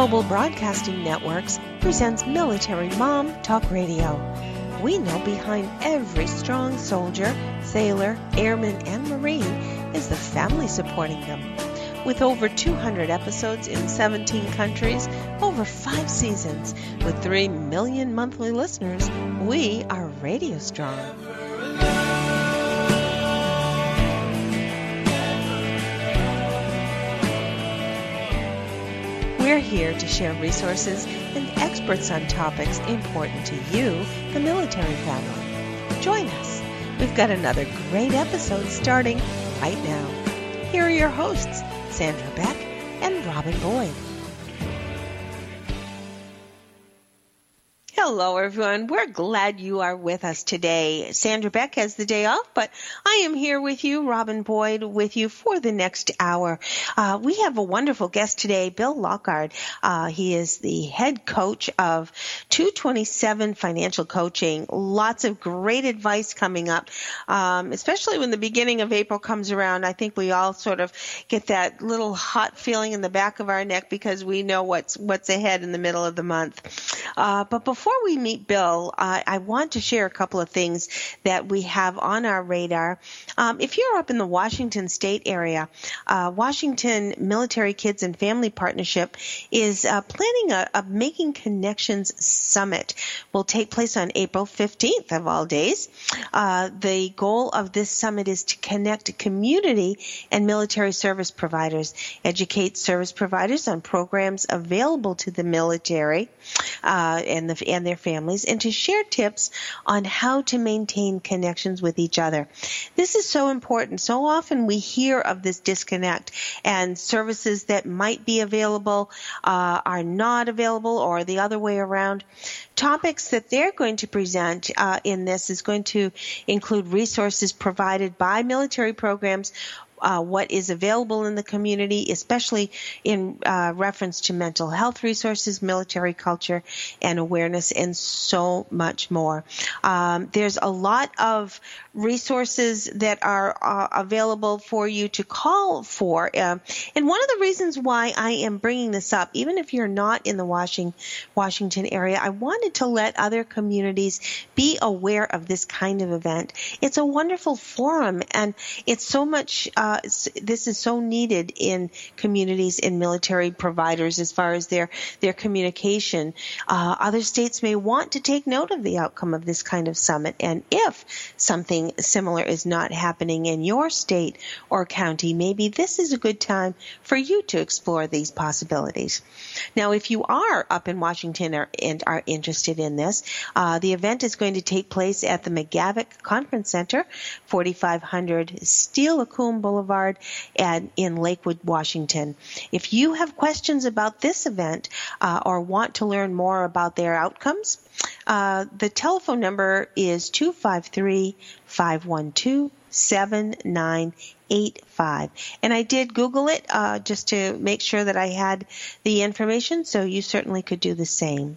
Global Broadcasting Networks presents Military Mom Talk Radio. We know behind every strong soldier, sailor, airman, and Marine is the family supporting them. With over 200 episodes in 17 countries, over five seasons, with 3 million monthly listeners, we are Radio Strong. We're here to share resources and experts on topics important to you, the military family. Join us. We've got another great episode starting right now. Here are your hosts, Sandra Beck and Robin Boyd. Hello, everyone. We're glad you are with us today. Sandra Beck has the day off, but I am here with you, Robin Boyd, with you for the next hour. Uh, we have a wonderful guest today, Bill Lockard. Uh, he is the head coach of 227 Financial Coaching. Lots of great advice coming up, um, especially when the beginning of April comes around. I think we all sort of get that little hot feeling in the back of our neck because we know what's what's ahead in the middle of the month. Uh, but before before we meet Bill, uh, I want to share a couple of things that we have on our radar. Um, if you're up in the Washington State area, uh, Washington Military Kids and Family Partnership is uh, planning a, a, Making Connections Summit. Will take place on April 15th of all days. Uh, the goal of this summit is to connect community and military service providers, educate service providers on programs available to the military uh, and the and their families and to share tips on how to maintain connections with each other. This is so important. So often we hear of this disconnect and services that might be available uh, are not available or the other way around. Topics that they're going to present uh, in this is going to include resources provided by military programs uh, what is available in the community, especially in uh, reference to mental health resources, military culture, and awareness, and so much more. Um, there's a lot of resources that are uh, available for you to call for. Uh, and one of the reasons why I am bringing this up, even if you're not in the Washington, Washington area, I wanted to let other communities be aware of this kind of event. It's a wonderful forum, and it's so much. Uh, this is so needed in communities and military providers as far as their their communication. Uh, other states may want to take note of the outcome of this kind of summit, and if something similar is not happening in your state or county, maybe this is a good time for you to explore these possibilities. Now, if you are up in Washington or, and are interested in this, uh, the event is going to take place at the McGavick Conference Center, 4500 Steilacoom Boulevard, and in Lakewood, Washington. If you have questions about this event uh, or want to learn more about their outcomes, uh, the telephone number is 253 512 7985. And I did Google it uh, just to make sure that I had the information, so you certainly could do the same.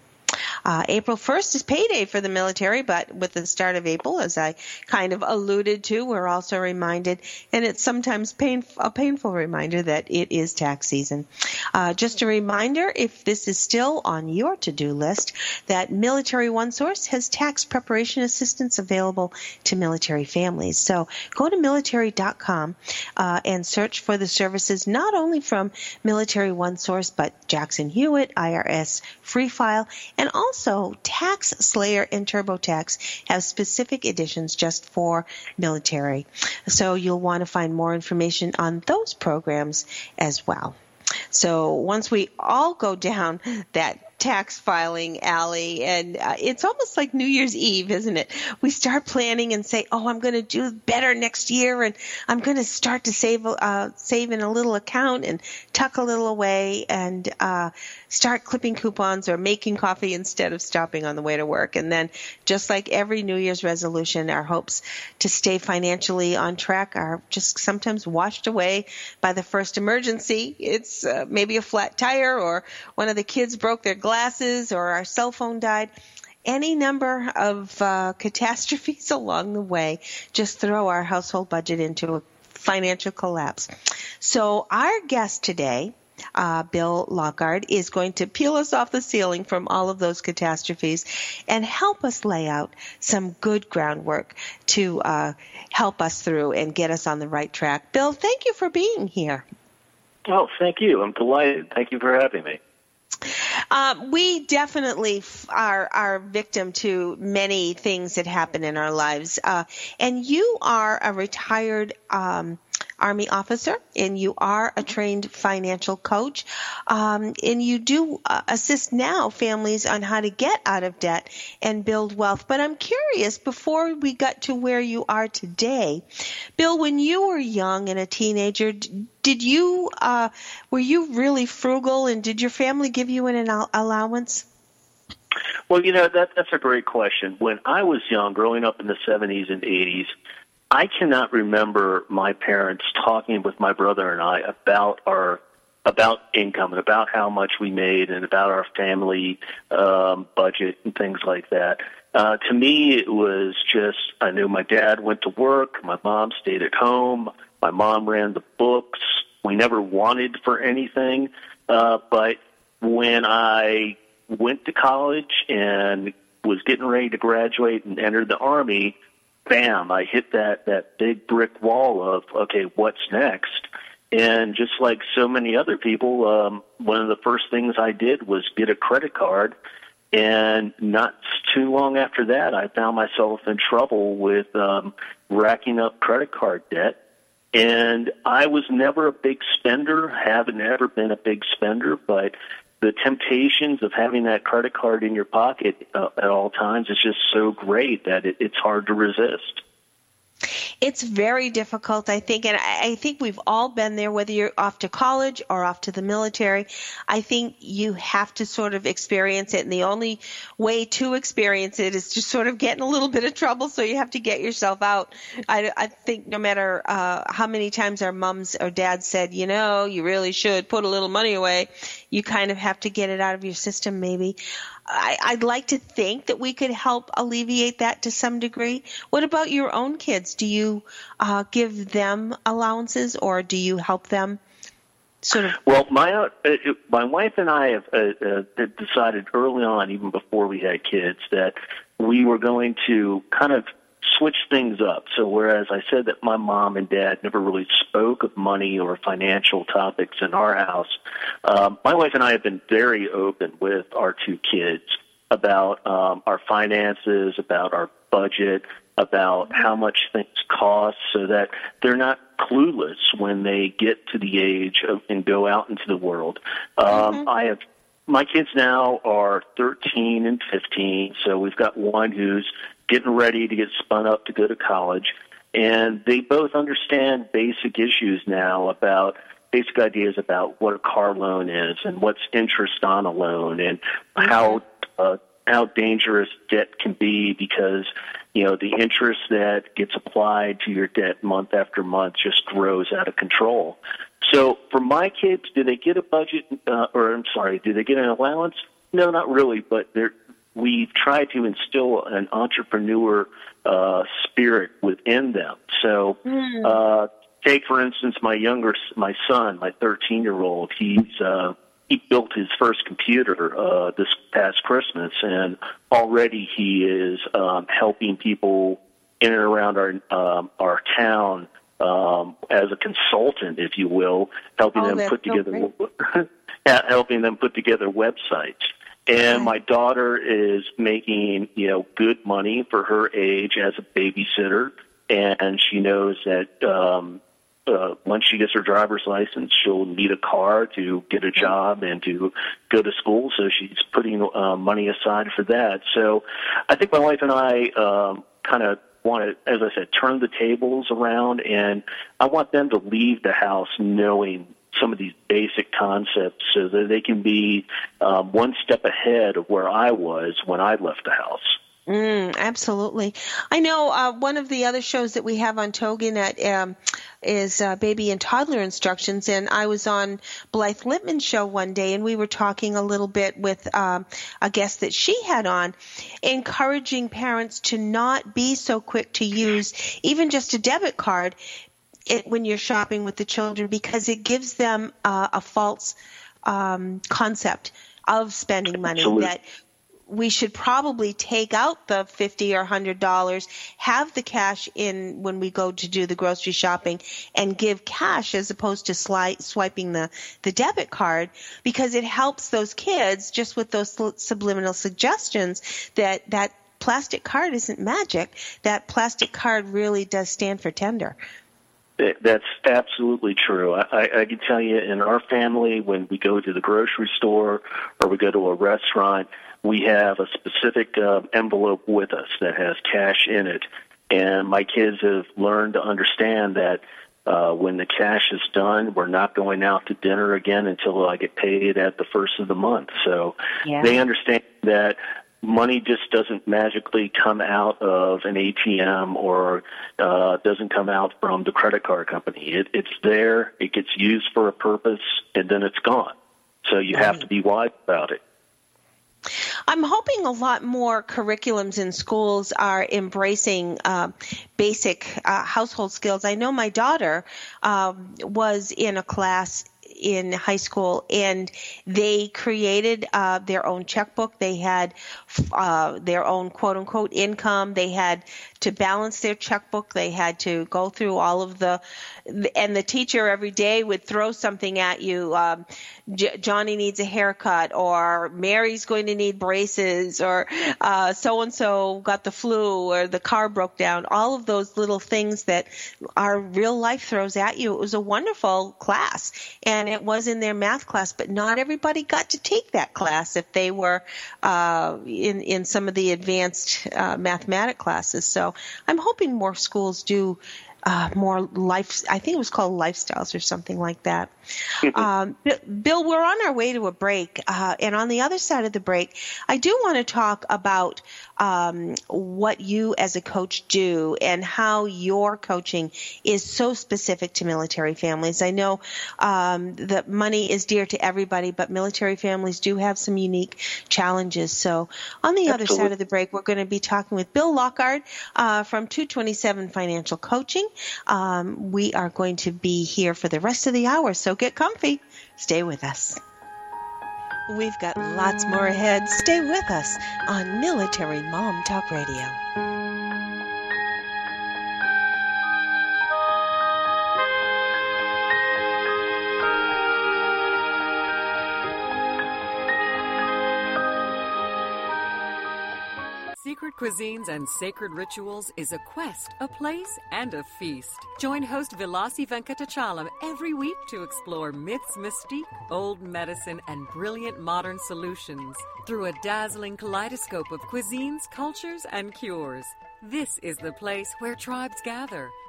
Uh, April 1st is payday for the military, but with the start of April, as I kind of alluded to, we're also reminded, and it's sometimes pain, a painful reminder that it is tax season. Uh, just a reminder, if this is still on your to-do list, that Military One Source has tax preparation assistance available to military families. So go to military.com uh, and search for the services not only from Military One Source, but Jackson Hewitt, IRS Free File, and also TaxSlayer and TurboTax have specific editions just for military. So you'll want to find more information on those programs as well. So once we all go down that tax filing alley and uh, it's almost like new year's eve isn't it? We start planning and say oh i'm going to do better next year and i'm going to start to save uh, save in a little account and tuck a little away and uh, start clipping coupons or making coffee instead of stopping on the way to work. And then just like every new year's resolution our hopes to stay financially on track are just sometimes washed away by the first emergency. It's uh, maybe a flat tire or one of the kids broke their glass glasses or our cell phone died. Any number of uh, catastrophes along the way just throw our household budget into a financial collapse. So our guest today uh, Bill Lockard, is going to peel us off the ceiling from all of those catastrophes and help us lay out some good groundwork to uh, help us through and get us on the right track. Bill, thank you for being here. Oh, thank you. I'm delighted. Thank you for having me. Uh, we definitely are are victim to many things that happen in our lives, uh, and you are a retired um, Army officer, and you are a trained financial coach, um, and you do uh, assist now families on how to get out of debt and build wealth. But I'm curious, before we got to where you are today, Bill, when you were young and a teenager, did you uh, were you really frugal, and did your family give you an allowance? Well, you know that that's a great question. When I was young, growing up in the 70s and 80s, I cannot remember my parents talking with my brother and I about our about income and about how much we made and about our family um, budget and things like that. Uh, to me, it was just I knew my dad went to work, my mom stayed at home, my mom ran the books. We never wanted for anything, uh, but when I went to college and was getting ready to graduate and enter the army, bam, I hit that that big brick wall of okay, what's next? And just like so many other people, um, one of the first things I did was get a credit card. And not too long after that, I found myself in trouble with um, racking up credit card debt. And I was never a big spender, haven't ever been a big spender, but the temptations of having that credit card in your pocket uh, at all times is just so great that it, it's hard to resist. It's very difficult, I think, and I think we've all been there, whether you're off to college or off to the military. I think you have to sort of experience it, and the only way to experience it is just sort of get in a little bit of trouble, so you have to get yourself out. I, I think no matter uh, how many times our mums or dads said, you know, you really should put a little money away, you kind of have to get it out of your system, maybe. I, I'd like to think that we could help alleviate that to some degree. What about your own kids? Do you uh, give them allowances, or do you help them? Sort of. Well, my uh, my wife and I have uh, uh, decided early on, even before we had kids, that we were going to kind of switch things up. So whereas I said that my mom and dad never really spoke of money or financial topics in our house, um, my wife and I have been very open with our two kids about um, our finances, about our budget, about how much things cost, so that they're not clueless when they get to the age of and go out into the world. Um, mm-hmm. I have my kids now are 13 and 15, so we've got one who's getting ready to get spun up to go to college. And they both understand basic issues now about basic ideas about what a car loan is and what's interest on a loan and how uh, how dangerous debt can be because you know the interest that gets applied to your debt month after month just grows out of control. So for my kids, do they get a budget uh, or I'm sorry, do they get an allowance? No, not really, but they're we've tried to instill an entrepreneur uh, spirit within them. So, mm. uh, take for instance my younger, my son, my 13 year old. He's uh, he built his first computer uh, this past Christmas, and already he is um, helping people in and around our um, our town um, as a consultant, if you will, helping oh, them put together helping them put together websites. And my daughter is making, you know, good money for her age as a babysitter. And she knows that, um, uh, once she gets her driver's license, she'll need a car to get a job and to go to school. So she's putting uh, money aside for that. So I think my wife and I um, kind of want to, as I said, turn the tables around, and I want them to leave the house knowing some of these basic concepts so that they can be um, one step ahead of where I was when I left the house. Mm, absolutely. I know uh, one of the other shows that we have on TogiNet um, is uh, baby and toddler instructions, and I was on Blythe Lipman's show one day, and we were talking a little bit with um, a guest that she had on, encouraging parents to not be so quick to use even just a debit card it, when you're shopping with the children because it gives them uh, a false um, concept of spending money Absolutely. that we should probably take out the 50 or 100 dollars have the cash in when we go to do the grocery shopping and give cash as opposed to sli- swiping the the debit card because it helps those kids just with those subliminal suggestions that that plastic card isn't magic that plastic card really does stand for tender that's absolutely true. I, I can tell you in our family, when we go to the grocery store or we go to a restaurant, we have a specific uh, envelope with us that has cash in it. And my kids have learned to understand that uh, when the cash is done, we're not going out to dinner again until I get paid at the first of the month. So yeah. they understand that money just doesn't magically come out of an ATM or uh, doesn't come out from the credit card company. It, it's there, it gets used for a purpose, and then it's gone. So you have to be wise about it. I'm hoping a lot more curriculums in schools are embracing uh, basic uh, household skills. I know my daughter um, was in a class in high school, and they created uh, their own checkbook. They had uh, their own quote unquote income. They had to balance their checkbook. They had to go through all of the, and the teacher every day would throw something at you. Um, J- Johnny needs a haircut, or Mary's going to need braces, or so and so got the flu, or the car broke down. All of those little things that our real life throws at you. It was a wonderful class, and it was in their math class, but not everybody got to take that class if they were uh, in in some of the advanced uh, mathematic classes. So I'm hoping more schools do uh, more life. I think it was called lifestyles or something like that. um, Bill, we're on our way to a break, uh, and on the other side of the break, I do want to talk about um, what you as a coach do and how your coaching is so specific to military families. I know um, that money is dear to everybody, but military families do have some unique challenges. So, on the Absolutely. other side of the break, we're going to be talking with Bill Lockard uh, from 227 Financial Coaching. Um, we are going to be here for the rest of the hour, so get comfy. Stay with us. We've got lots more ahead. Stay with us on Military Mom Talk Radio. Cuisines and Sacred Rituals is a quest, a place, and a feast. Join host Vilasi Venkatachalam every week to explore myths, mystique, old medicine, and brilliant modern solutions through a dazzling kaleidoscope of cuisines, cultures, and cures. This is the place where tribes gather,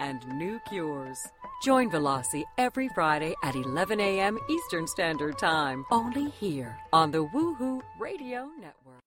and new cures. Join Velasi every Friday at 11 a.m. Eastern Standard Time, only here on the Woohoo Radio Network.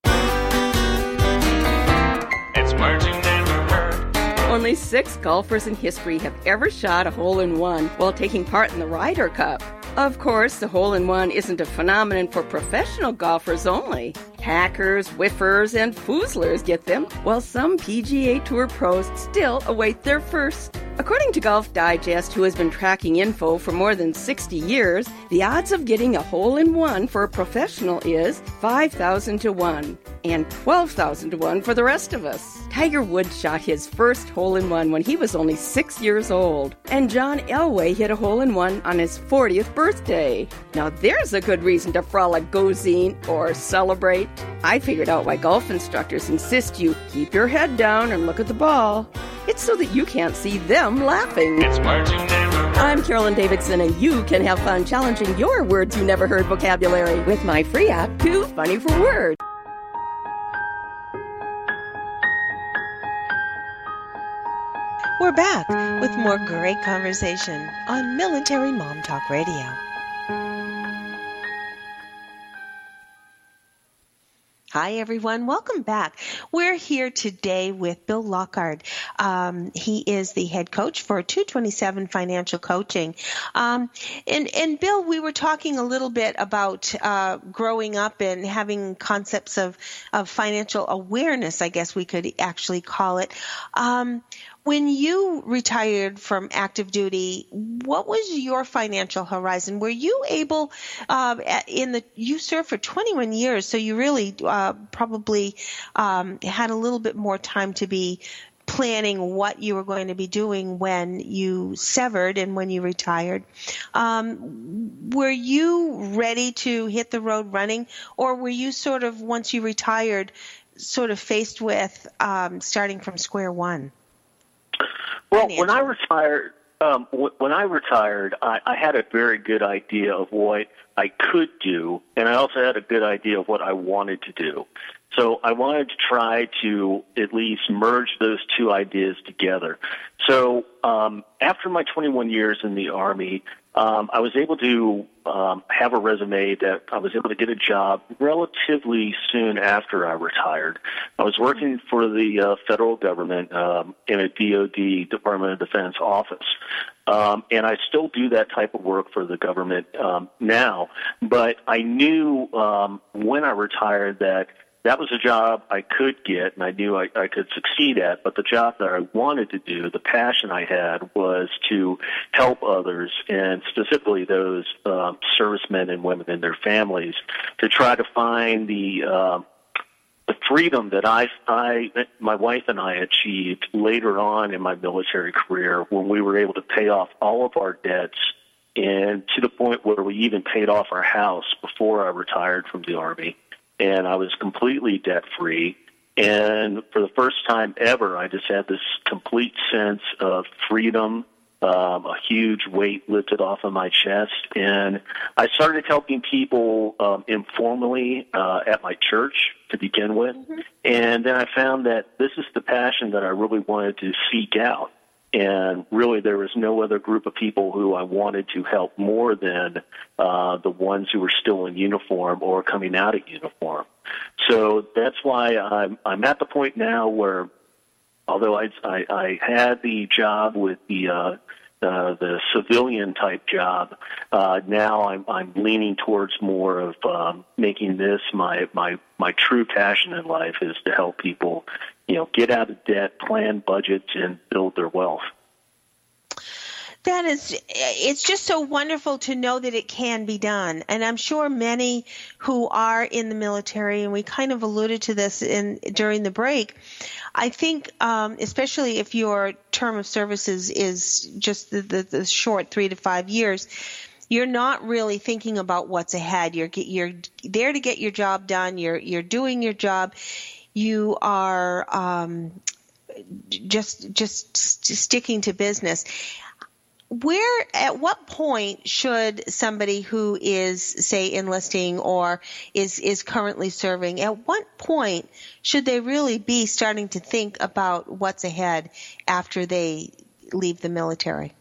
It's merging never hurt. Only six golfers in history have ever shot a hole in one while taking part in the Ryder Cup. Of course, the hole in one isn't a phenomenon for professional golfers only. Hackers, whiffers, and foozlers get them, while some PGA Tour pros still await their first. According to Golf Digest, who has been tracking info for more than 60 years, the odds of getting a hole in one for a professional is 5,000 to 1 and 12,000 to 1 for the rest of us. Tiger Woods shot his first hole in one when he was only six years old, and John Elway hit a hole in one on his 40th birthday. Now there's a good reason to frolic, go zine, or celebrate. I figured out why golf instructors insist you keep your head down and look at the ball. It's so that you can't see them laughing. It's words you never heard. I'm Carolyn Davidson, and you can have fun challenging your words you never heard vocabulary with my free app, Too Funny for Words. We're back with more great conversation on Military Mom Talk Radio. Hi, everyone. Welcome back. We're here today with Bill Lockard. Um, he is the head coach for 227 Financial Coaching. Um, and, and Bill, we were talking a little bit about uh, growing up and having concepts of, of financial awareness, I guess we could actually call it. Um, when you retired from active duty, what was your financial horizon? Were you able, uh, in the you served for 21 years, so you really uh, probably um, had a little bit more time to be planning what you were going to be doing when you severed and when you retired. Um, were you ready to hit the road running, or were you sort of once you retired, sort of faced with um, starting from square one? Well, when I retired, um, w- when I retired, I, I had a very good idea of what I could do, and I also had a good idea of what I wanted to do. So I wanted to try to at least merge those two ideas together. So um, after my 21 years in the Army, um, I was able to um, have a resume that I was able to get a job relatively soon after I retired. I was working for the uh, federal government um, in a DoD Department of Defense office. Um, and I still do that type of work for the government um, now. But I knew um, when I retired that that was a job I could get and I knew I, I could succeed at, but the job that I wanted to do, the passion I had was to help others and specifically those um, servicemen and women and their families to try to find the um, the freedom that I, I, my wife and I achieved later on in my military career when we were able to pay off all of our debts and to the point where we even paid off our house before I retired from the Army and I was completely debt free. And for the first time ever, I just had this complete sense of freedom, um, a huge weight lifted off of my chest. And I started helping people um, informally uh, at my church to begin with. And then I found that this is the passion that I really wanted to seek out. And really, there was no other group of people who I wanted to help more than uh, the ones who were still in uniform or coming out of uniform. So that's why I'm I'm at the point now where, although I I, I had the job with the uh, uh, the civilian type job, uh, now I'm I'm leaning towards more of um, making this my my my true passion in life is to help people, you know, get out of debt, plan budgets, and build their wealth. That is, it's just so wonderful to know that it can be done. And I'm sure many who are in the military, and we kind of alluded to this in during the break. I think, um, especially if your term of services is just the, the, the short three to five years, you're not really thinking about what's ahead. You're you're there to get your job done. You're you're doing your job. You are um, just just st- sticking to business. Where at what point should somebody who is say enlisting or is is currently serving at what point should they really be starting to think about what's ahead after they leave the military?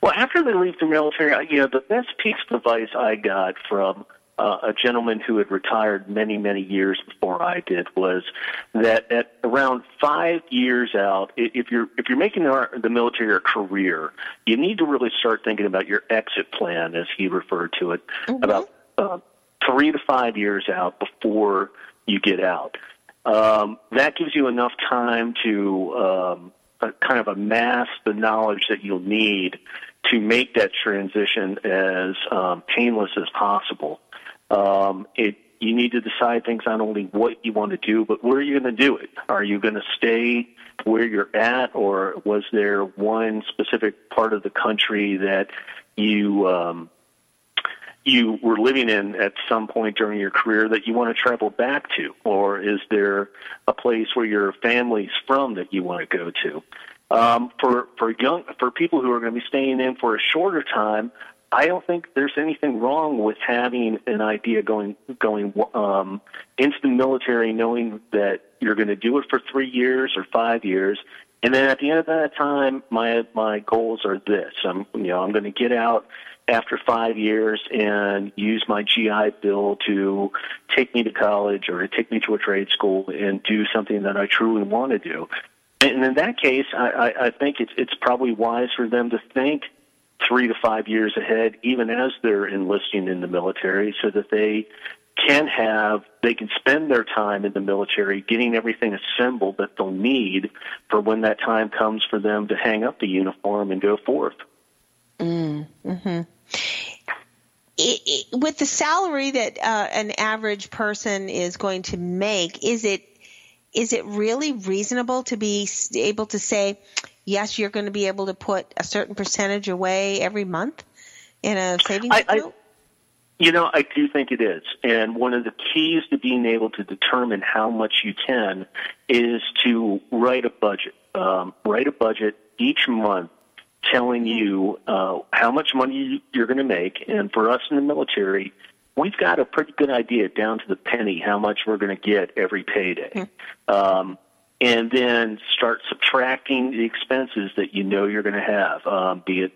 Well, after they leave the military, you know, the best piece of advice I got from uh, a gentleman who had retired many, many years before I did was that at around five years out, if you're if you're making the the military a career, you need to really start thinking about your exit plan, as he referred to it, about uh, three to five years out before you get out. Um, that gives you enough time to um, uh, kind of amass the knowledge that you'll need to make that transition as um, painless as possible. Um, it you need to decide things not only what you want to do, but where are you going to do it. Are you going to stay where you're at, or was there one specific part of the country that you um, you were living in at some point during your career that you want to travel back to, or is there a place where your family's from that you want to go to? Um, for for young for people who are going to be staying in for a shorter time, I don't think there's anything wrong with having an idea going going um, into the military, knowing that you're going to do it for three years or five years, and then at the end of that time, my my goals are this: I'm you know I'm going to get out after five years and use my GI Bill to take me to college or to take me to a trade school and do something that I truly want to do. And in that case, I, I, I think it's it's probably wise for them to think three to five years ahead, even as they're enlisting in the military, so that they can have they can spend their time in the military getting everything assembled that they'll need for when that time comes for them to hang up the uniform and go forth. Mm, hmm it, it, with the salary that uh, an average person is going to make, is it is it really reasonable to be able to say, yes, you're going to be able to put a certain percentage away every month in a savings account? You know, I do think it is. And one of the keys to being able to determine how much you can is to write a budget. Um, write a budget each month telling you uh, how much money you're going to make. And for us in the military, we've got a pretty good idea down to the penny how much we're going to get every payday. Mm-hmm. Um, and then start subtracting the expenses that you know you're going to have, um, be it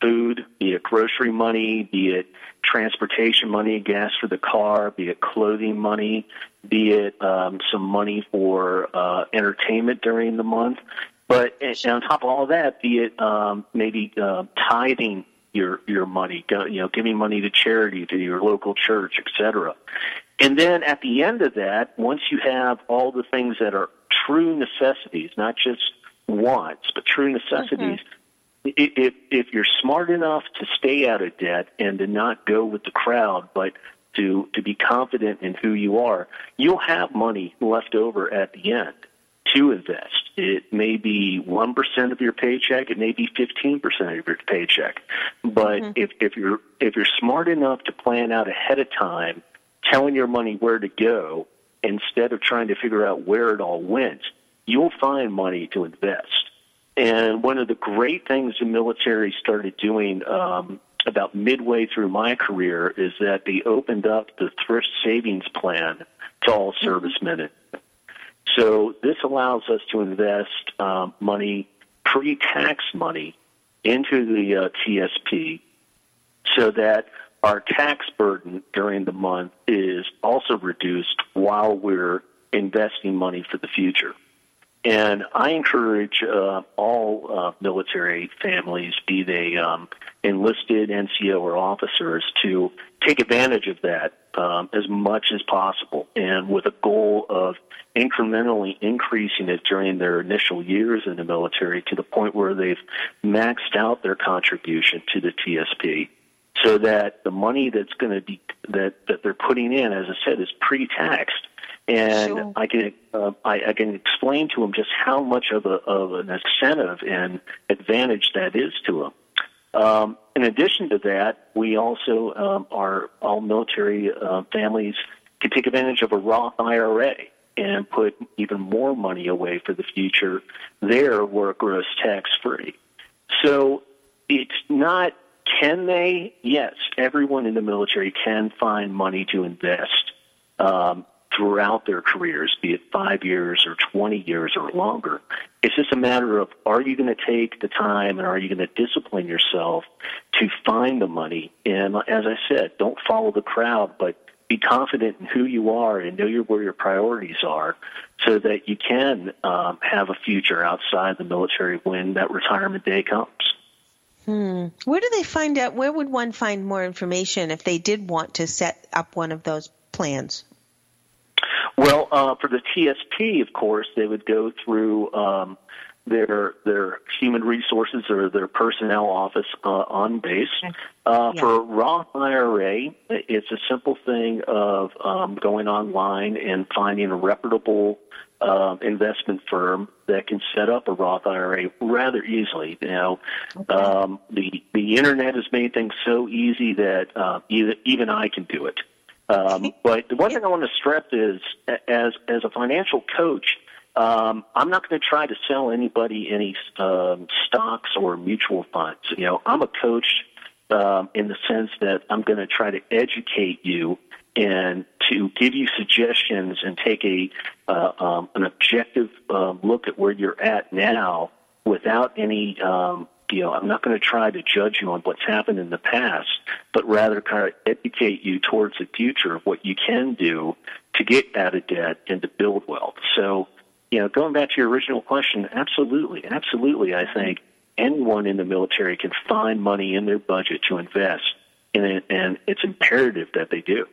food, be it grocery money, be it transportation money, gas for the car, be it clothing money, be it um, some money for uh, entertainment during the month. But on top of all that, be it um, maybe uh, tithing your your money, you know, giving money to charity, to your local church, etc. And then at the end of that, once you have all the things that are true necessities, not just wants, but true necessities, mm-hmm. if if you're smart enough to stay out of debt and to not go with the crowd, but to to be confident in who you are, you'll have money left over at the end to invest. It may be 1% of your paycheck, it may be 15% of your paycheck. But mm-hmm. if, if you're if you're smart enough to plan out ahead of time, telling your money where to go instead of trying to figure out where it all went, you'll find money to invest. And one of the great things the military started doing um, about midway through my career is that they opened up the thrift savings plan to all servicemen so this allows us to invest um, money, pre-tax money, into the uh, TSP, so that our tax burden during the month is also reduced while we're investing money for the future. And I encourage uh, all uh, military families, be they um, enlisted, NCO, or officers, to take advantage of that um, as much as possible, and with a goal of incrementally increasing it during their initial years in the military to the point where they've maxed out their contribution to the TSP so that the money that's going to be that that they're putting in as I said is pre-taxed and sure. I can uh, I, I can explain to them just how much of a of an incentive and advantage that is to them. Um, in addition to that, we also um, are all military uh, families can take advantage of a Roth IRA and put even more money away for the future there where it grows tax free. So it's not can they? Yes, everyone in the military can find money to invest um, throughout their careers, be it five years or 20 years or longer. It's just a matter of are you going to take the time and are you going to discipline yourself to find the money? And as I said, don't follow the crowd, but be confident in who you are and know your, where your priorities are so that you can um, have a future outside the military when that retirement day comes. Hmm. Where do they find out? Where would one find more information if they did want to set up one of those plans? Well, uh, for the TSP, of course, they would go through um, their their human resources or their personnel office uh, on base. Uh, Yeah. For Roth IRA, it's a simple thing of um, going online and finding a reputable uh, investment firm that can set up a Roth IRA rather easily. You know, um, the the internet has made things so easy that uh, even, even I can do it. Um, but the one thing I want to stress is, as as a financial coach, um, I'm not going to try to sell anybody any um, stocks or mutual funds. You know, I'm a coach um, in the sense that I'm going to try to educate you and to give you suggestions and take a uh, um, an objective um, look at where you're at now without any. Um, you know, I'm not going to try to judge you on what's happened in the past, but rather kind of educate you towards the future of what you can do to get out of debt and to build wealth. So, you know, going back to your original question, absolutely, absolutely, I think anyone in the military can find money in their budget to invest in it, and it's imperative that they do.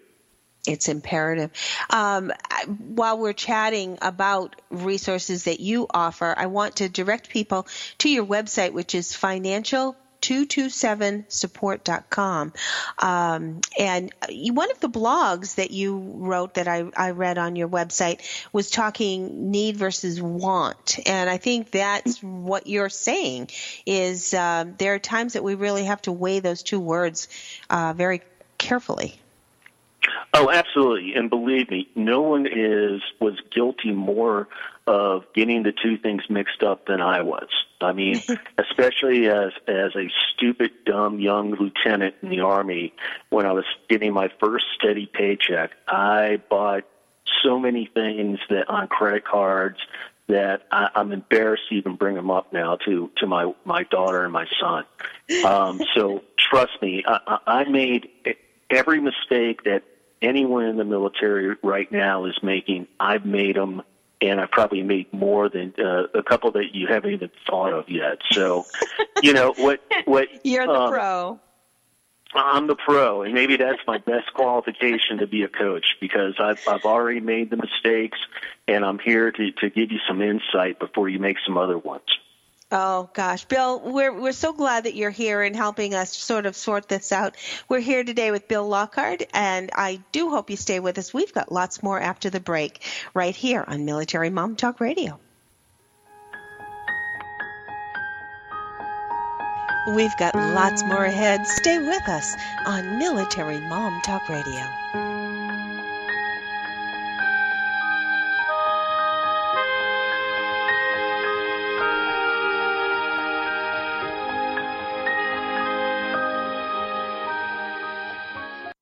It's imperative. Um, while we're chatting about resources that you offer, I want to direct people to your website, which is financial. 227support.com. Um, and one of the blogs that you wrote that I, I read on your website was talking need versus want. And I think that's what you're saying is um, there are times that we really have to weigh those two words uh, very carefully. Oh, absolutely. And believe me, no one is was guilty more of getting the two things mixed up than I was. I mean, especially as as a stupid, dumb young lieutenant in the army, when I was getting my first steady paycheck, I bought so many things that on credit cards that I, I'm embarrassed to even bring them up now to to my my daughter and my son. Um, so trust me, I, I I made every mistake that anyone in the military right now is making. I've made them, and I probably made more than uh, a couple that you haven't even thought of yet. So, you know what? What You're the um, pro. I'm the pro, and maybe that's my best qualification to be a coach because I've I've already made the mistakes, and I'm here to to give you some insight before you make some other ones. Oh gosh, Bill, we're we're so glad that you're here and helping us sort of sort this out. We're here today with Bill Lockard, and I do hope you stay with us. We've got lots more after the break, right here on Military Mom Talk Radio. We've got lots more ahead. Stay with us on Military Mom Talk Radio.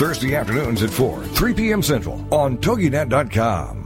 Thursday afternoons at 4, 3 p.m. Central on TogiNet.com.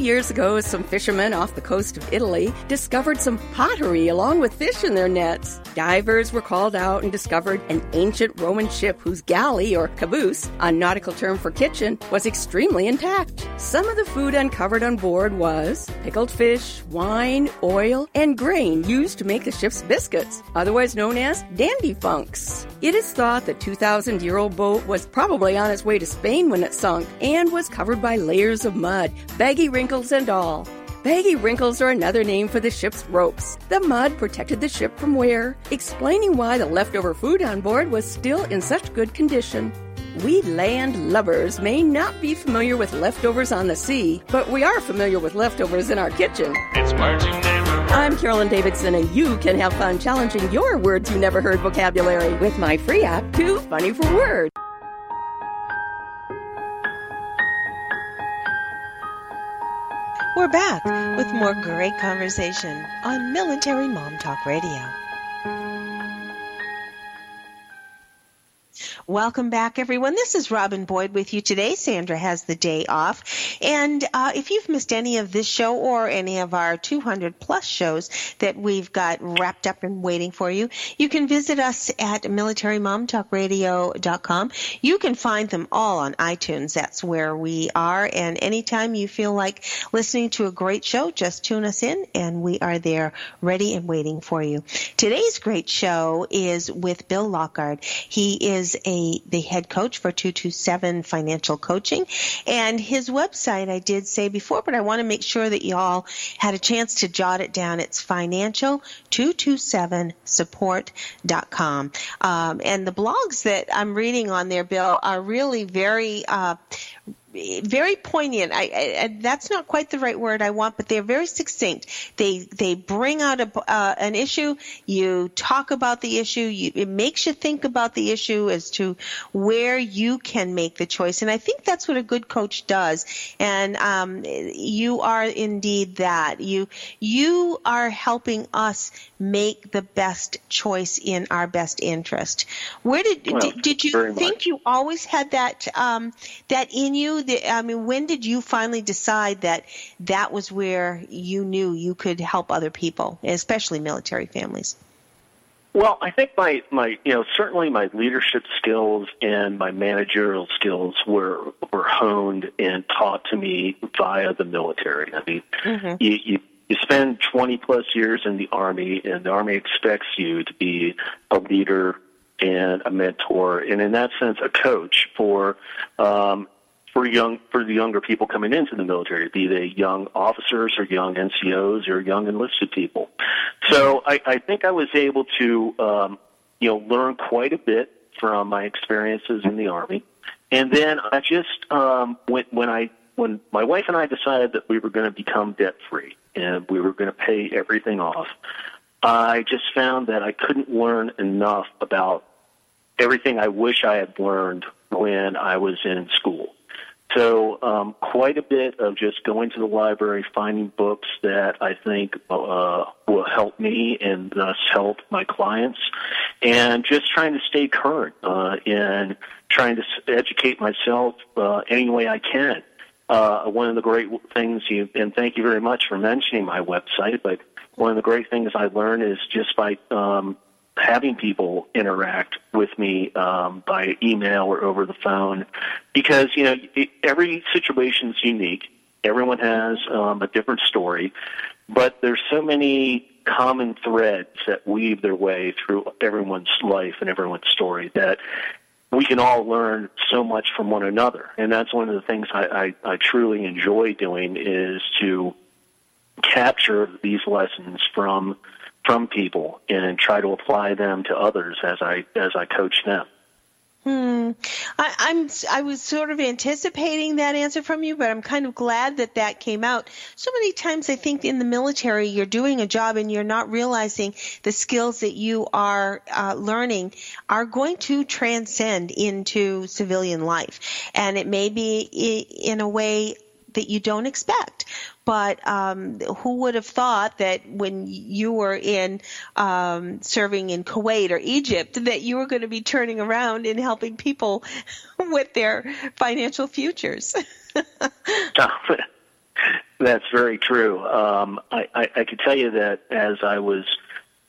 years ago, some fishermen off the coast of Italy discovered some pottery along with fish in their nets. Divers were called out and discovered an ancient Roman ship whose galley, or caboose, a nautical term for kitchen, was extremely intact. Some of the food uncovered on board was pickled fish, wine, oil, and grain used to make the ship's biscuits, otherwise known as dandy funks. It is thought the 2,000 year old boat was probably on its way to Spain when it sunk and was covered by layers of mud, baggy wrinkles and all. Baggy wrinkles are another name for the ship's ropes. The mud protected the ship from wear, explaining why the leftover food on board was still in such good condition. We land lubbers may not be familiar with leftovers on the sea, but we are familiar with leftovers in our kitchen. It's words you never heard. I'm Carolyn Davidson, and you can have fun challenging your words you never heard vocabulary with my free app, Too Funny for Words. We're back with more great conversation on Military Mom Talk Radio. Welcome back, everyone. This is Robin Boyd with you today. Sandra has the day off. And uh, if you've missed any of this show or any of our 200 plus shows that we've got wrapped up and waiting for you, you can visit us at militarymomtalkradio.com. You can find them all on iTunes. That's where we are. And anytime you feel like listening to a great show, just tune us in and we are there ready and waiting for you. Today's great show is with Bill Lockard. He is a the head coach for 227 Financial Coaching. And his website, I did say before, but I want to make sure that you all had a chance to jot it down. It's financial227support.com. Um, and the blogs that I'm reading on there, Bill, are really very, uh, very poignant. I, I, that's not quite the right word I want, but they're very succinct. They they bring out a, uh, an issue. You talk about the issue. You, it makes you think about the issue as to where you can make the choice. And I think that's what a good coach does. And um, you are indeed that. You you are helping us make the best choice in our best interest. Where did Well, did, did you think much. you always had that um, that in you? That, I mean, when did you finally decide that that was where you knew you could help other people, especially military families? Well, I think my, my you know certainly my leadership skills and my managerial skills were were honed and taught to me via the military. I mean, you, you you spend 20 plus years in the army, and the army expects you to be a leader and a mentor, and in that sense, a coach for um, for young for the younger people coming into the military, be they young officers or young NCOs or young enlisted people. So I, I think I was able to um, you know learn quite a bit from my experiences in the army, and then I just um, when when I when my wife and I decided that we were going to become debt free and we were going to pay everything off. I just found that I couldn't learn enough about everything I wish I had learned when I was in school. So um, quite a bit of just going to the library, finding books that I think uh, will help me and thus help my clients, and just trying to stay current uh, and trying to educate myself uh, any way I can. Uh, one of the great things you, and thank you very much for mentioning my website, but one of the great things I learned is just by um, having people interact with me um, by email or over the phone because you know every situation is unique. Everyone has um, a different story but there's so many common threads that weave their way through everyone's life and everyone's story that we can all learn so much from one another. And that's one of the things I, I, I truly enjoy doing is to capture these lessons from from people and try to apply them to others as I as I coach them. Hmm. I, I'm I was sort of anticipating that answer from you, but I'm kind of glad that that came out. So many times, I think in the military, you're doing a job and you're not realizing the skills that you are uh, learning are going to transcend into civilian life, and it may be in a way that you don't expect. But um, who would have thought that when you were in um, serving in Kuwait or Egypt that you were going to be turning around and helping people with their financial futures? That's very true. Um, I, I, I could tell you that as I was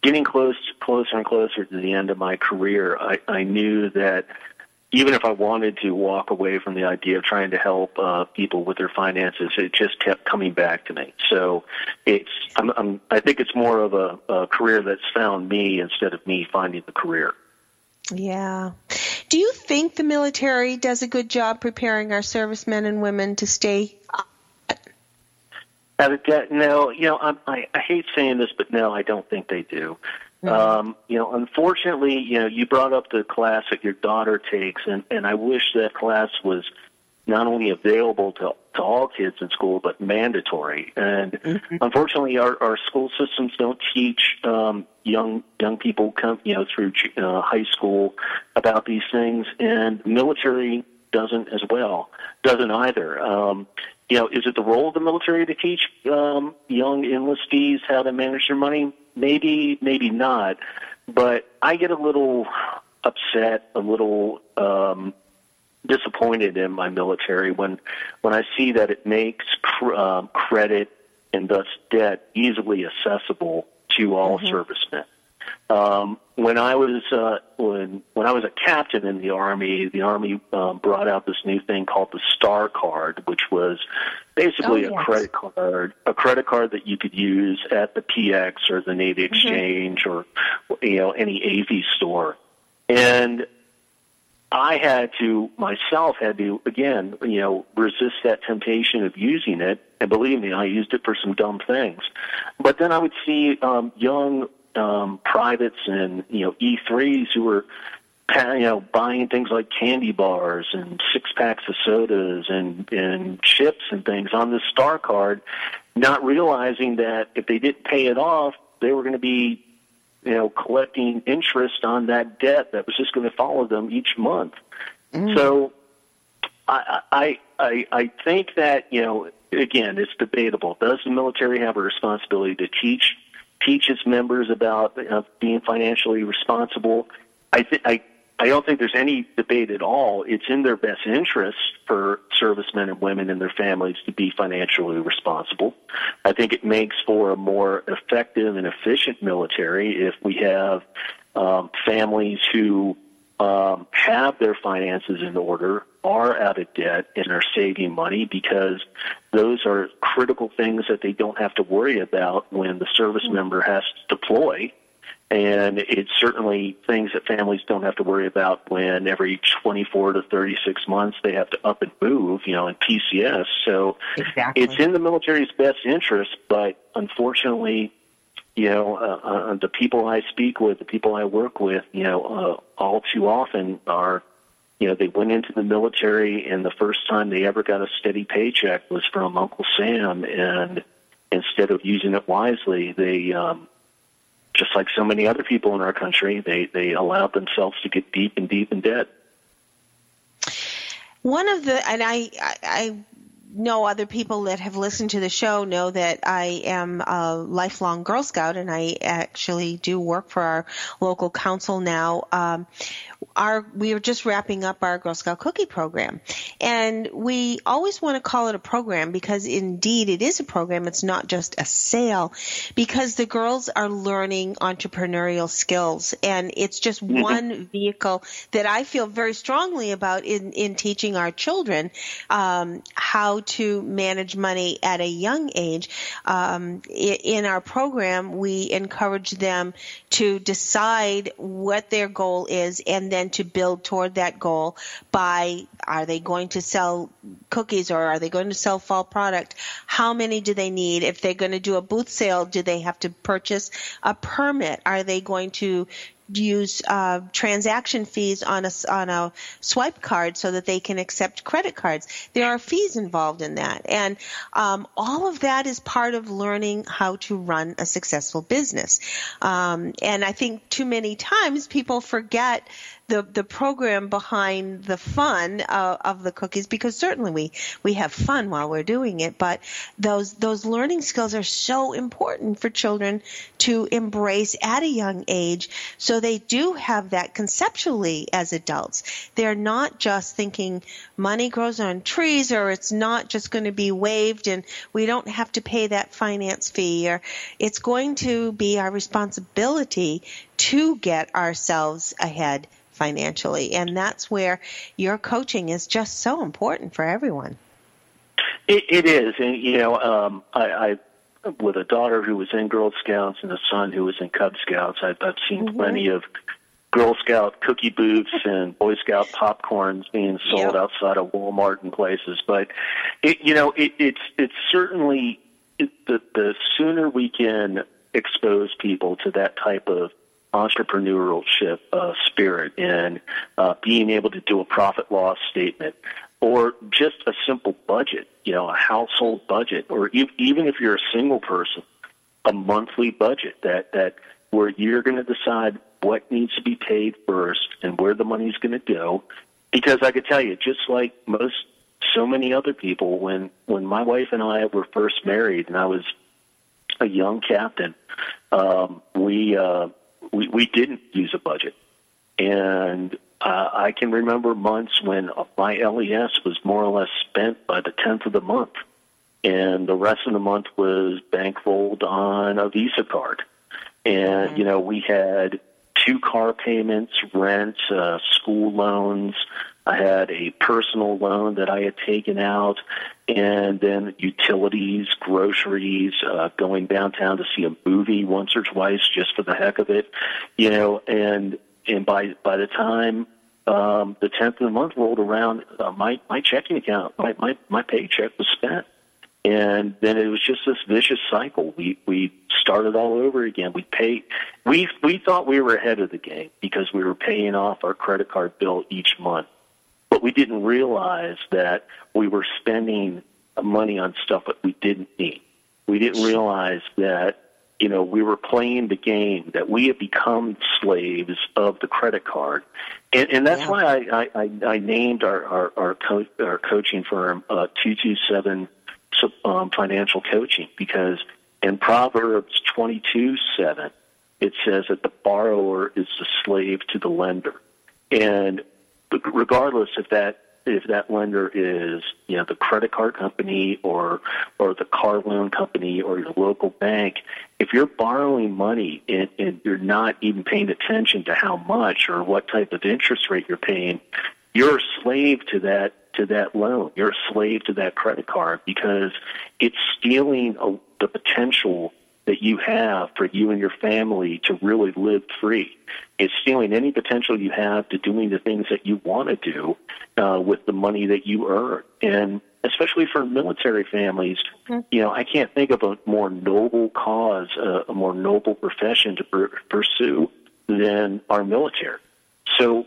getting close, closer and closer to the end of my career, I, I knew that even if I wanted to walk away from the idea of trying to help uh, people with their finances, it just kept coming back to me. So it's, I'm, I'm, I think it's more of a, a career that's found me instead of me finding the career. Yeah. Do you think the military does a good job preparing our servicemen and women to stay? Have it get, no, you know, I, I hate saying this, but no, I don't think they do. Um, you know, unfortunately, you know, you brought up the class that your daughter takes, and, and I wish that class was not only available to, to all kids in school, but mandatory. And unfortunately, our, our school systems don't teach um, young young people come you know through uh, high school about these things, and military doesn't as well. Doesn't either. Um, you know, is it the role of the military to teach um, young enlistees how to manage their money? Maybe, maybe not. But I get a little upset, a little um, disappointed in my military when when I see that it makes cr- um, credit and thus debt easily accessible to all servicemen. Um, when I was uh, when when I was a captain in the army, the army um, brought out this new thing called the Star Card, which was basically Oh, a credit card, a credit card that you could use at the PX or the Navy Exchange or you know any AV store, and I had to myself had to again, you know, resist that temptation of using it. And believe me, I used it for some dumb things. But then I would see um, young um, privates and you know E3s who were you know buying things like candy bars and six packs of sodas and and chips and things on this star card, not realizing that if they didn't pay it off, they were going to be you know, collecting interest on that debt that was just going to follow them each month. So I, I, I, I think that, you know, again, it's debatable. Does the military have a responsibility to teach, teach its members about uh, being financially responsible? I, th- I, I don't think there's any debate at all. It's in their best interest for servicemen and women and their families to be financially responsible. I think it makes for a more effective and efficient military if we have um, families who um, have their finances in order, are out of debt, and are saving money because those are critical things that they don't have to worry about when the service member has to deploy. And it's certainly things that families don't have to worry about when every 24 to 36 months they have to up and move, you know, in PCS. So Exactly. it's in the military's best interest, but unfortunately, you know, uh, uh, the people I speak with, the people I work with, you know, uh, all too often are, you know, they went into the military and the first time they ever got a steady paycheck was from Uncle Sam, and instead of using it wisely, they, um, just like so many other people in our country, they they allowed themselves to get deep and deep in debt. One of the, and I, I, I know other people that have listened to the show know that I am a lifelong Girl Scout and I actually do work for our local council now. Um, our, we are just wrapping up our Girl Scout cookie program and we always want to call it a program because indeed it is a program. It's not just a sale because the girls are learning entrepreneurial skills and it's just one vehicle that I feel very strongly about in, in teaching our children um, how to manage money at a young age. Um, in our program, we encourage them to decide what their goal is and then to build toward that goal by are they going to sell cookies or are they going to sell fall product? How many do they need? If they're going to do a booth sale, do they have to purchase a permit? Are they going to use uh, transaction fees on a on a swipe card so that they can accept credit cards. There are fees involved in that, and um, all of that is part of learning how to run a successful business. Um, and I think too many times people forget the the program behind the fun uh, of the cookies because certainly we we have fun while we're doing it, but those those learning skills are so important for children to embrace at a young age so they do have that conceptually as adults. They're not just thinking money grows on trees or it's not just going to be waived and we don't have to pay that finance fee or it's going to be our responsibility to get ourselves ahead financially. And that's where your coaching is just so important for everyone. It, it is, and you know, um, I, I with a daughter who was in Girl Scouts and a son who was in Cub Scouts. I've, I've seen plenty of Girl Scout cookie booths and Boy Scout popcorns being sold Yep. outside of Walmart and places. But it, you know, it, it's it's certainly it, the the sooner we can expose people to that type of entrepreneurship uh, spirit and uh, being able to do a profit loss statement or just a simple budget, you know, a household budget, or e- even if you're a single person, a monthly budget that that where you're going to decide what needs to be paid first and where the money's going to go. Because I could tell you, just like most so many other people, when when my wife and I were first married, and I was a young captain, um, we uh, we we didn't use a budget, and uh, I can remember months when my LES was more or less spent by the tenth of the month, and the rest of the month was bankrolled on a Visa card, and you know we had two car payments, rent, uh, school loans. I had a personal loan that I had taken out, and then utilities, groceries, uh, going downtown to see a movie once or twice just for the heck of it, you know. And and by by the time um, the tenth of the month rolled around, uh, my my checking account, my my my paycheck was spent and then it was just this vicious cycle. We we started all over again. We pay we we thought we were ahead of the game because we were paying off our credit card bill each month, but we didn't realize that we were spending money on stuff that we didn't need. We didn't realize that you know we were playing the game that we had become slaves of the credit card, and, and that's Yeah. why I, I, I, named our our our, co- our coaching firm uh, two two seven um, financial coaching because in Proverbs 22 7, it says that the borrower is the slave to the lender. And regardless if that if that lender is you know the credit card company or or the car loan company or your local bank, if you're borrowing money and, and you're not even paying attention to how much or what type of interest rate you're paying, you're a slave to that to that loan. You're a slave to that credit card because it's stealing a, the potential that you have for you and your family to really live free. It's stealing any potential you have to doing the things that you want to do uh, with the money that you earn. And especially for military families, you know, I can't think of a more noble cause, uh, a more noble profession to per- pursue than our military. So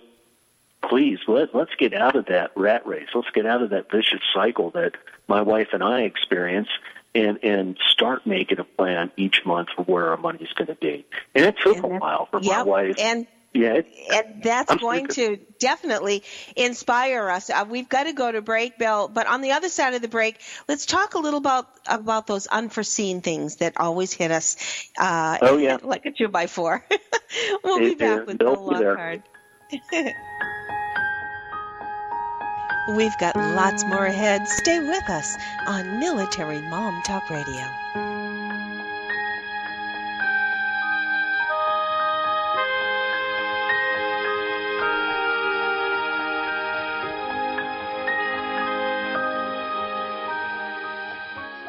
please let let's get out of that rat race. Let's get out of that vicious cycle that my wife and I experience and and start making a plan each month for where our money's going to be. And it took And a while for my Yep, wife. and yeah, it, and that's I'm going to definitely inspire us. Uh, we've got to go to break, Bill. But on the other side of the break, let's talk a little about about those unforeseen things that always hit us. Uh, Oh, yeah. like a two by four. we'll be back with they'll Bill. Lockard. We've got lots more ahead. Stay with us on Military Mom Talk Radio.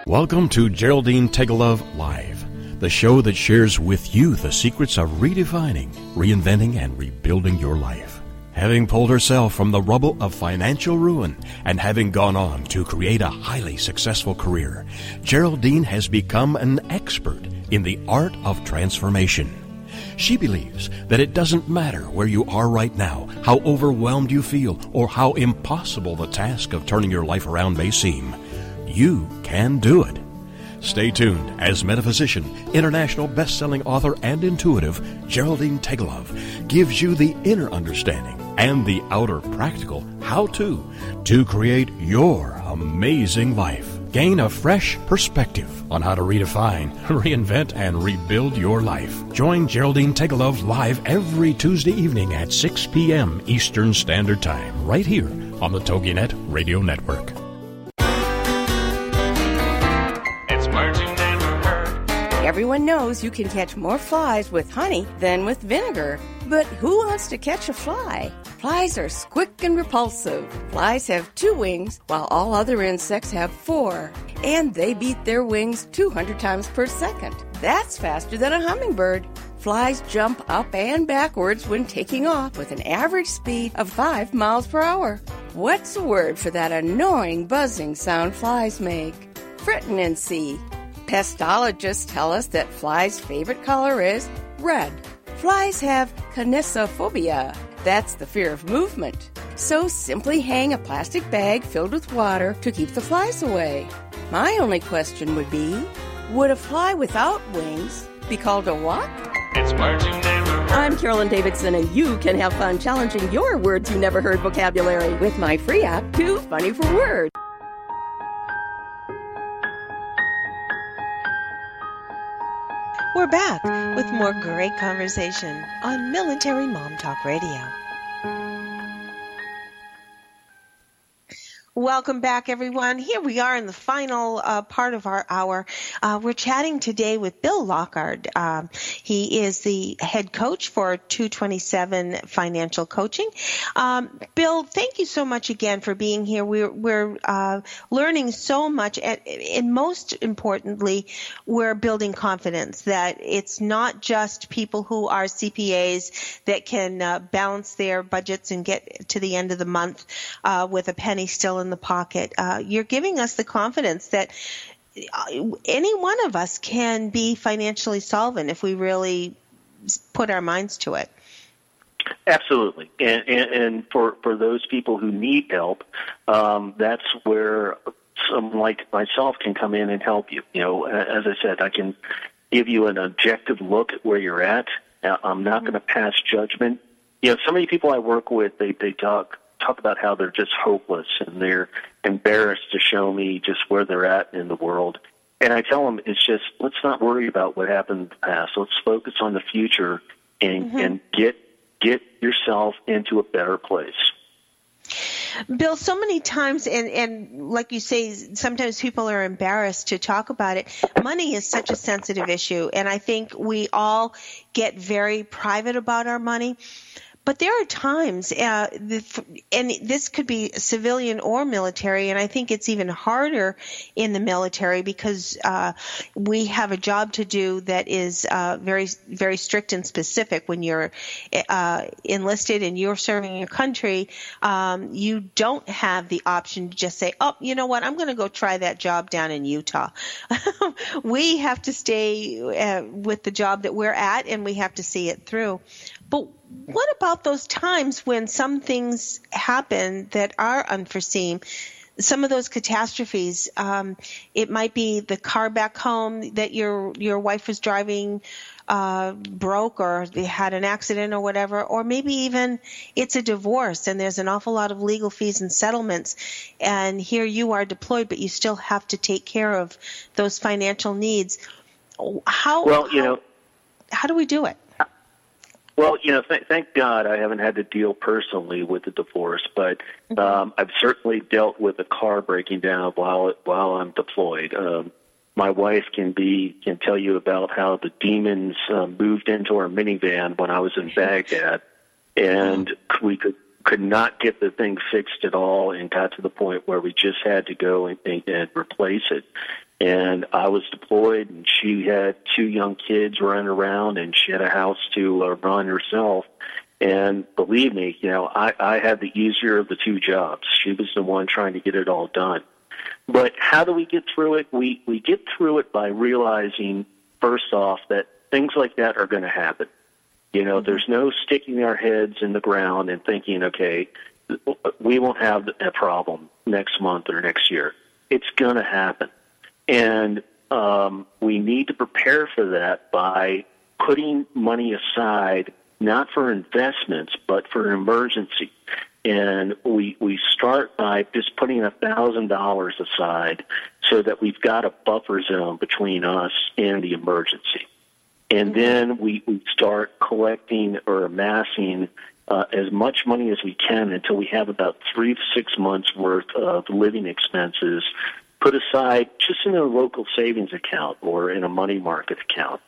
Welcome to Geraldine Teggelaar Live, the show that shares with you the secrets of redefining, reinventing, and rebuilding your life. Having pulled herself from the rubble of financial ruin and having gone on to create a highly successful career, Geraldine has become an expert in the art of transformation. She believes that it doesn't matter where you are right now, how overwhelmed you feel, or how impossible the task of turning your life around may seem. You can do it. Stay tuned as metaphysician, international best-selling author, and intuitive Geraldine Teggelaar gives you the inner understanding and the outer practical how-to to create your amazing life. Gain a fresh perspective on how to redefine, reinvent, and rebuild your life. Join Geraldine Teggelaar live every Tuesday evening at 6 p.m. Eastern Standard Time, right here on the TogiNet Radio Network. It's words never heard. Everyone knows you can catch more flies with honey than with vinegar. But who wants to catch a fly? Flies are quick and repulsive. Flies have two wings, while all other insects have four. And they beat their wings 200 times per second. That's faster than a hummingbird. Flies jump up and backwards when taking off with an average speed of 5 miles per hour. What's the word for that annoying buzzing sound flies make? See. Pestologists tell us that flies' favorite color is red. Flies have kinesiophobia. That's the fear of movement. So simply hang a plastic bag filled with water to keep the flies away. My only question would be would a fly without wings be called a what? It's words you never heard. I'm Carolyn Davidson, and you can have fun challenging your words you never heard vocabulary with my free app, Too Funny for Words. We're back with more great conversation on Military Mom Talk Radio. Welcome back, everyone. Here we are in the final uh, part of our hour. Uh, we're chatting today with Bill Lockard. Um, he is the head coach for 227 Financial Coaching. Um, Bill, thank you so much again for being here. We're, we're uh, learning so much, and, and most importantly, we're building confidence that it's not just people who are CPAs that can uh, balance their budgets and get to the end of the month uh, with a penny still in the pocket. Uh, you're giving us the confidence that uh, any one of us can be financially solvent if we really put our minds to it. Absolutely, and, and, and for for those people who need help, um, that's where someone like myself can come in and help you. You know, as I said, I can give you an objective look at where you're at. I'm not going to pass judgment. You know, so many people I work with, they they talk talk about how they're just hopeless and they're embarrassed to show me just where they're at in the world. And I tell them it's just let's not worry about what happened in the past. Let's focus on the future and Mm-hmm. and get get yourself into a better place. Bill, so many times, and, and like you say, sometimes people are embarrassed to talk about it. Money is such a sensitive issue, and I think we all get very private about our money. But there are times, uh, and this could be civilian or military, and I think it's even harder in the military because uh, we have a job to do that is uh, very, very strict and specific. When you're uh, enlisted and you're serving your country, um, you don't have the option to just say, "Oh, you know what? I'm going to go try that job down in Utah." we have to stay uh, with the job that we're at, and we have to see it through. But what about those times when some things happen that are unforeseen? Some of those catastrophes. Um, it might be the car back home that your your wife was driving uh, broke, or they had an accident, or whatever. Or maybe even it's a divorce, and there's an awful lot of legal fees and settlements. And here you are deployed, but you still have to take care of those financial needs. How Well, you how- know, how do we do it? Well, you know, th- thank God I haven't had to deal personally with the divorce, but um, I've certainly dealt with a car breaking down while while I'm deployed. Um, my wife can be can tell you about how the demons uh, moved into our minivan when I was in Baghdad, and we could could not get the thing fixed at all, and got to the point where we just had to go and, and, and replace it and I was deployed, and she had two young kids running around, and she had a house to uh, run herself. And believe me, you know, I, I had the easier of the two jobs. She was the one trying to get it all done. But how do we get through it? We we get through it by realizing first off that things like that are going to happen. You know, there's no sticking our heads in the ground and thinking, okay, we won't have a problem next month or next year. It's going to happen. And um, we need to prepare for that by putting money aside, not for investments, but for an emergency. And we we start by just putting a thousand dollars aside so that we've got a buffer zone between us and the emergency. And then we, we start collecting or amassing uh, as much money as we can until we have about three to six months worth of living expenses put aside just in a local savings account or in a money market account.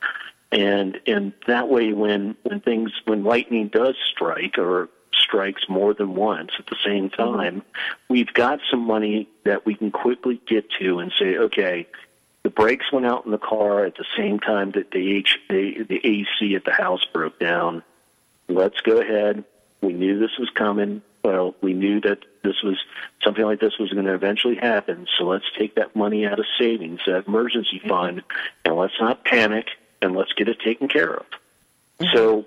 And and that way when, when things when lightning does strike or strikes more than once at the same mm-hmm. time, we've got some money that we can quickly get to and say, okay, the brakes went out in the car at the same time that the H the, the AC at the house broke down. Let's go ahead, We knew this was coming. Well, we knew that this was something like this was going to eventually happen. So let's take that money out of savings, that emergency fund, and let's not panic and let's get it taken care of. So,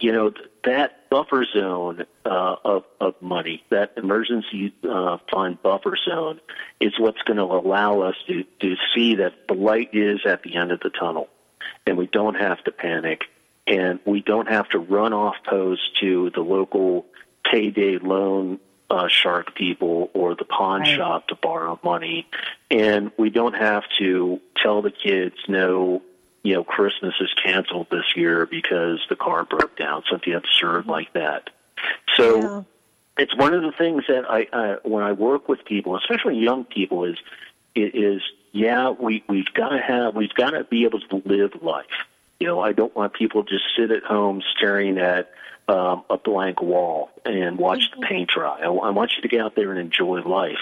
you know, th- that buffer zone uh, of, of money, that emergency uh, fund buffer zone, is what's going to allow us to, to see that the light is at the end of the tunnel, and we don't have to panic, and we don't have to run off post to the local payday loan uh, shark people or the pawn Right. shop to borrow money, and we don't have to tell the kids no you know, Christmas is canceled this year because the car broke down, something absurd like that. So Yeah. it's one of the things that I, I when I work with people, especially young people, is is yeah, we we've got to have we've got to be able to live life. You know, I don't want people to just sit at home staring at um, a blank wall and watch the paint dry. I, I want you to get out there and enjoy life.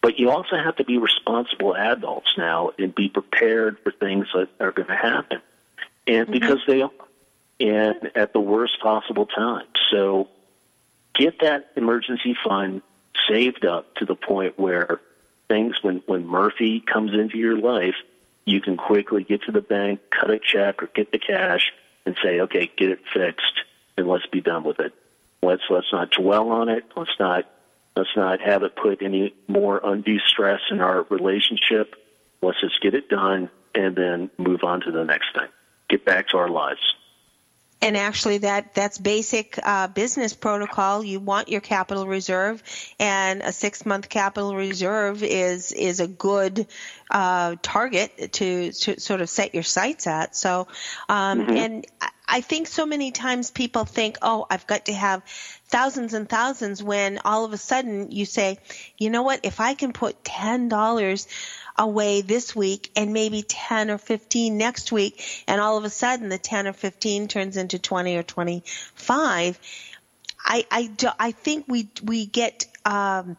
But you also have to be responsible adults now and be prepared for things that are going to happen. And because they are, and at the worst possible time. So get that emergency fund saved up to the point where things, when, when Murphy comes into your life, you can quickly get to the bank, cut a check, or get the cash and say, okay, get it fixed and let's be done with it. Let's let's not dwell on it. Let's not let's not have it put any more undue stress in our relationship. Let's just get it done and then move on to the next thing. Get back to our lives. And actually, that that's basic uh, business protocol. You want your capital reserve, and a six month capital reserve is is a good uh, target to, to sort of set your sights at. So, um, and I- I think so many times people think, oh, I've got to have thousands and thousands. When all of a sudden you say, you know what? If I can put ten dollars away this week and maybe 10 or 15 next week and all of a sudden the 10 or 15 turns into 20 or 25 i i do, i think we we get um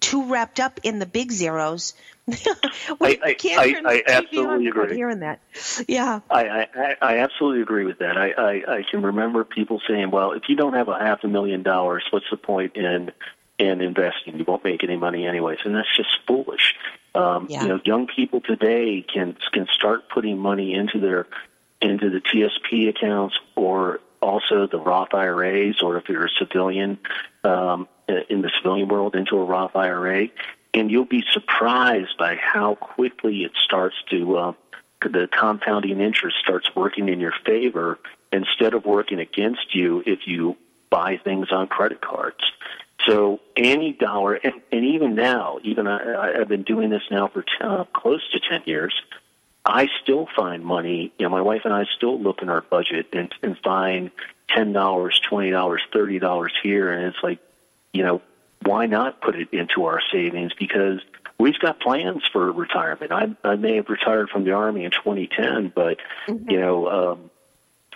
too wrapped up in the big zeros we I- I- can't I- I absolutely agree. hearing that yeah I, I, I- I absolutely agree with that. I, I, I can remember people saying, "Well, if you don't have a half a million dollars, what's the point in in investing? You won't make any money anyways." And that's just foolish. Um, Yeah. You know, young people today can can start putting money into their into the TSP accounts or also the Roth IRAs, or if you're a civilian um, in the civilian world, into a Roth IRA, and you'll be surprised by how quickly it starts to. Uh, the compounding interest starts working in your favor instead of working against you if you buy things on credit cards. So any dollar, and, and even now, even I, I've been doing this now for uh, close to 10 years, I still find money. You know, my wife and I still look in our budget and, and find $10, $20, $30 here. And it's like, you know, why not put it into our savings? Because we've got plans for retirement. I, I may have retired from the Army in 2010, but, you know, um,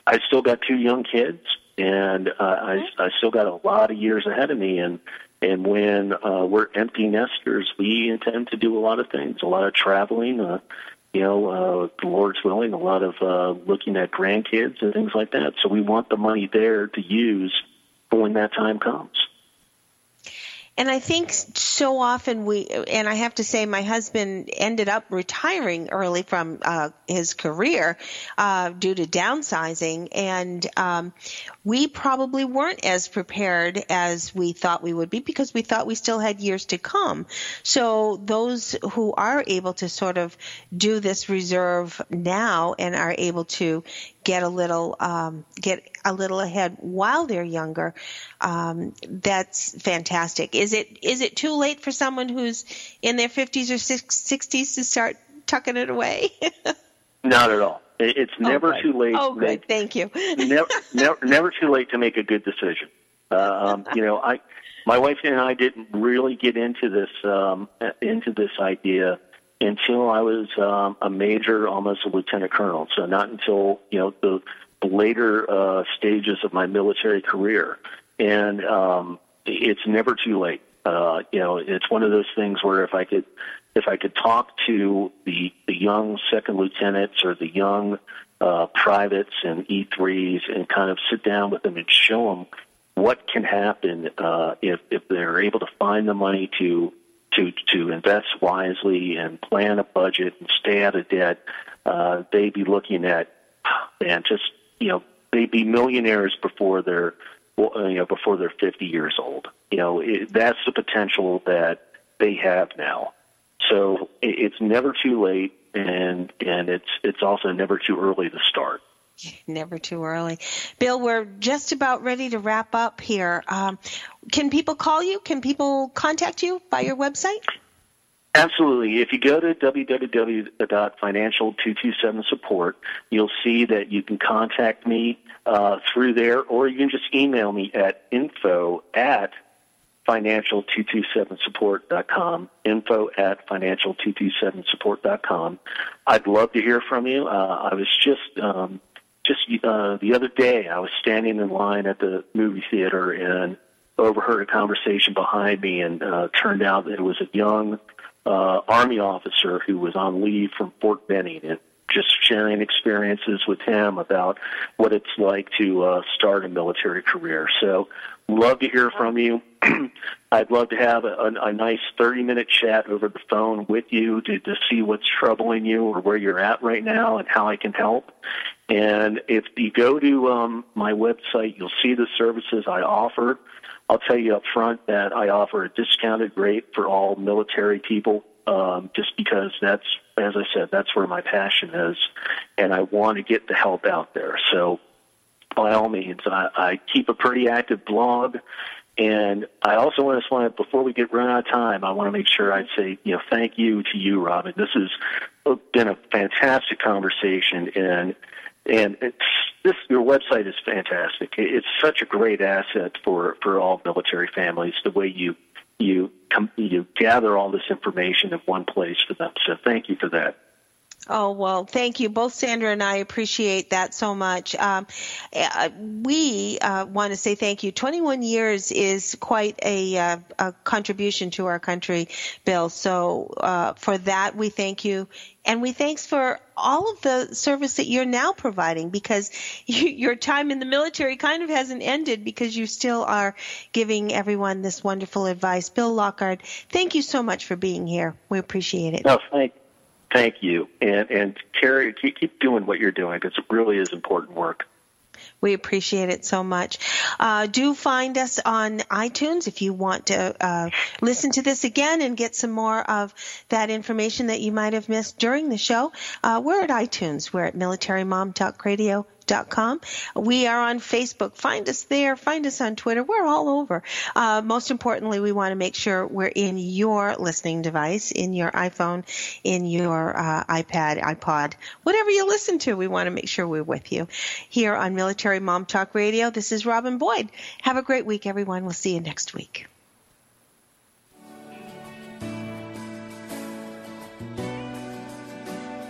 I still got two young kids, and uh, I, I still got a lot of years ahead of me. And and when uh, we're empty nesters, we intend to do a lot of things, a lot of traveling. Uh, you know, uh, the Lord's willing, a lot of uh, looking at grandkids and things like that. So we want the money there to use for when that time comes. And I think so often we, and I have to say, my husband ended up retiring early from uh, his career uh, due to downsizing, and um, we probably weren't as prepared as we thought we would be because we thought we still had years to come. So those who are able to sort of do this reserve now and are able to get a little um, get a little ahead while they're younger. Um, that's fantastic. Is it is it too late for someone who's in their fifties or sixties to start tucking it away? Not at all. It's never too late. oh, good. make Thank you. never, never, never too late to make a good decision. Uh, um, you know, I, my wife and I didn't really get into this um, into this idea until I was um, a major, almost a lieutenant colonel. So not until you know the, the later uh, stages of my military career, and um, it's never too late. Uh, you know, it's one of those things where if I could if I could talk to the, the young second lieutenants or the young uh, privates and E3s and kind of sit down with them and show them what can happen uh, if if they're able to find the money to to to invest wisely and plan a budget and stay out of debt, uh, they'd be looking at and just you know they'd be millionaires before they're you know before they're 50 years old. You know it, that's the potential that they have now. So it, it's never too late, and and it's it's also never too early to start. Never too early. Bill, we're just about ready to wrap up here. Um, can people call you? Can people contact you by your website? Absolutely. If you go to www.financial227support, you'll see that you can contact me uh, through there, or you can just email me at info at financial227support.com, info at financial227support.com. I'd love to hear from you. Uh, I was just um, just uh, the other day, I was standing in line at the movie theater and overheard a conversation behind me, and uh, turned out that it was a young uh, Army officer who was on leave from Fort Benning, and just sharing experiences with him about what it's like to uh, start a military career. So, love to hear from you. I'd love to have a, a, nice 30 minute chat over the phone with you to, to see what's troubling you or where you're at right now and how I can help. And if you go to um, my website, you'll see the services I offer. I'll tell you up front that I offer a discounted rate for all military people, um, just because that's, as I said, that's where my passion is, and I want to get the help out there. So, by all means, I, I keep a pretty active blog, and I also want to before we get run out of time, I want to make sure I say, you know, thank you to you, Robin. This has been a fantastic conversation, and and this your website is fantastic. It's such a great asset for for all military families. The way you you come you gather all this information in one place for them. So thank you for that. Oh, well, thank you. Both Sandra and I appreciate that so much. Um, uh, we uh, want to say thank you. 21 years is quite a, uh, a contribution to our country, Bill. So uh, for that, we thank you. And we thanks for all of the service that you're now providing because you, your time in the military kind of hasn't ended because you still are giving everyone this wonderful advice. Bill Lockard, thank you so much for being here. We appreciate it. No, thank Thank you, and and Carrie, keep, keep doing what you're doing it really is important work. We appreciate it so much. Uh, do find us on iTunes if you want to uh, listen to this again and get some more of that information that you might have missed during the show. Uh, we're at iTunes. We're at Military Mom Talk Radio com. We are on Facebook. Find us there. Find us on Twitter. We're all over. Uh, most importantly, we want to make sure we're in your listening device, in your iPhone, in your uh, iPad, iPod, whatever you listen to. We want to make sure we're with you here on Military Mom Talk Radio. This is Robin Boyd. Have a great week, everyone. We'll see you next week.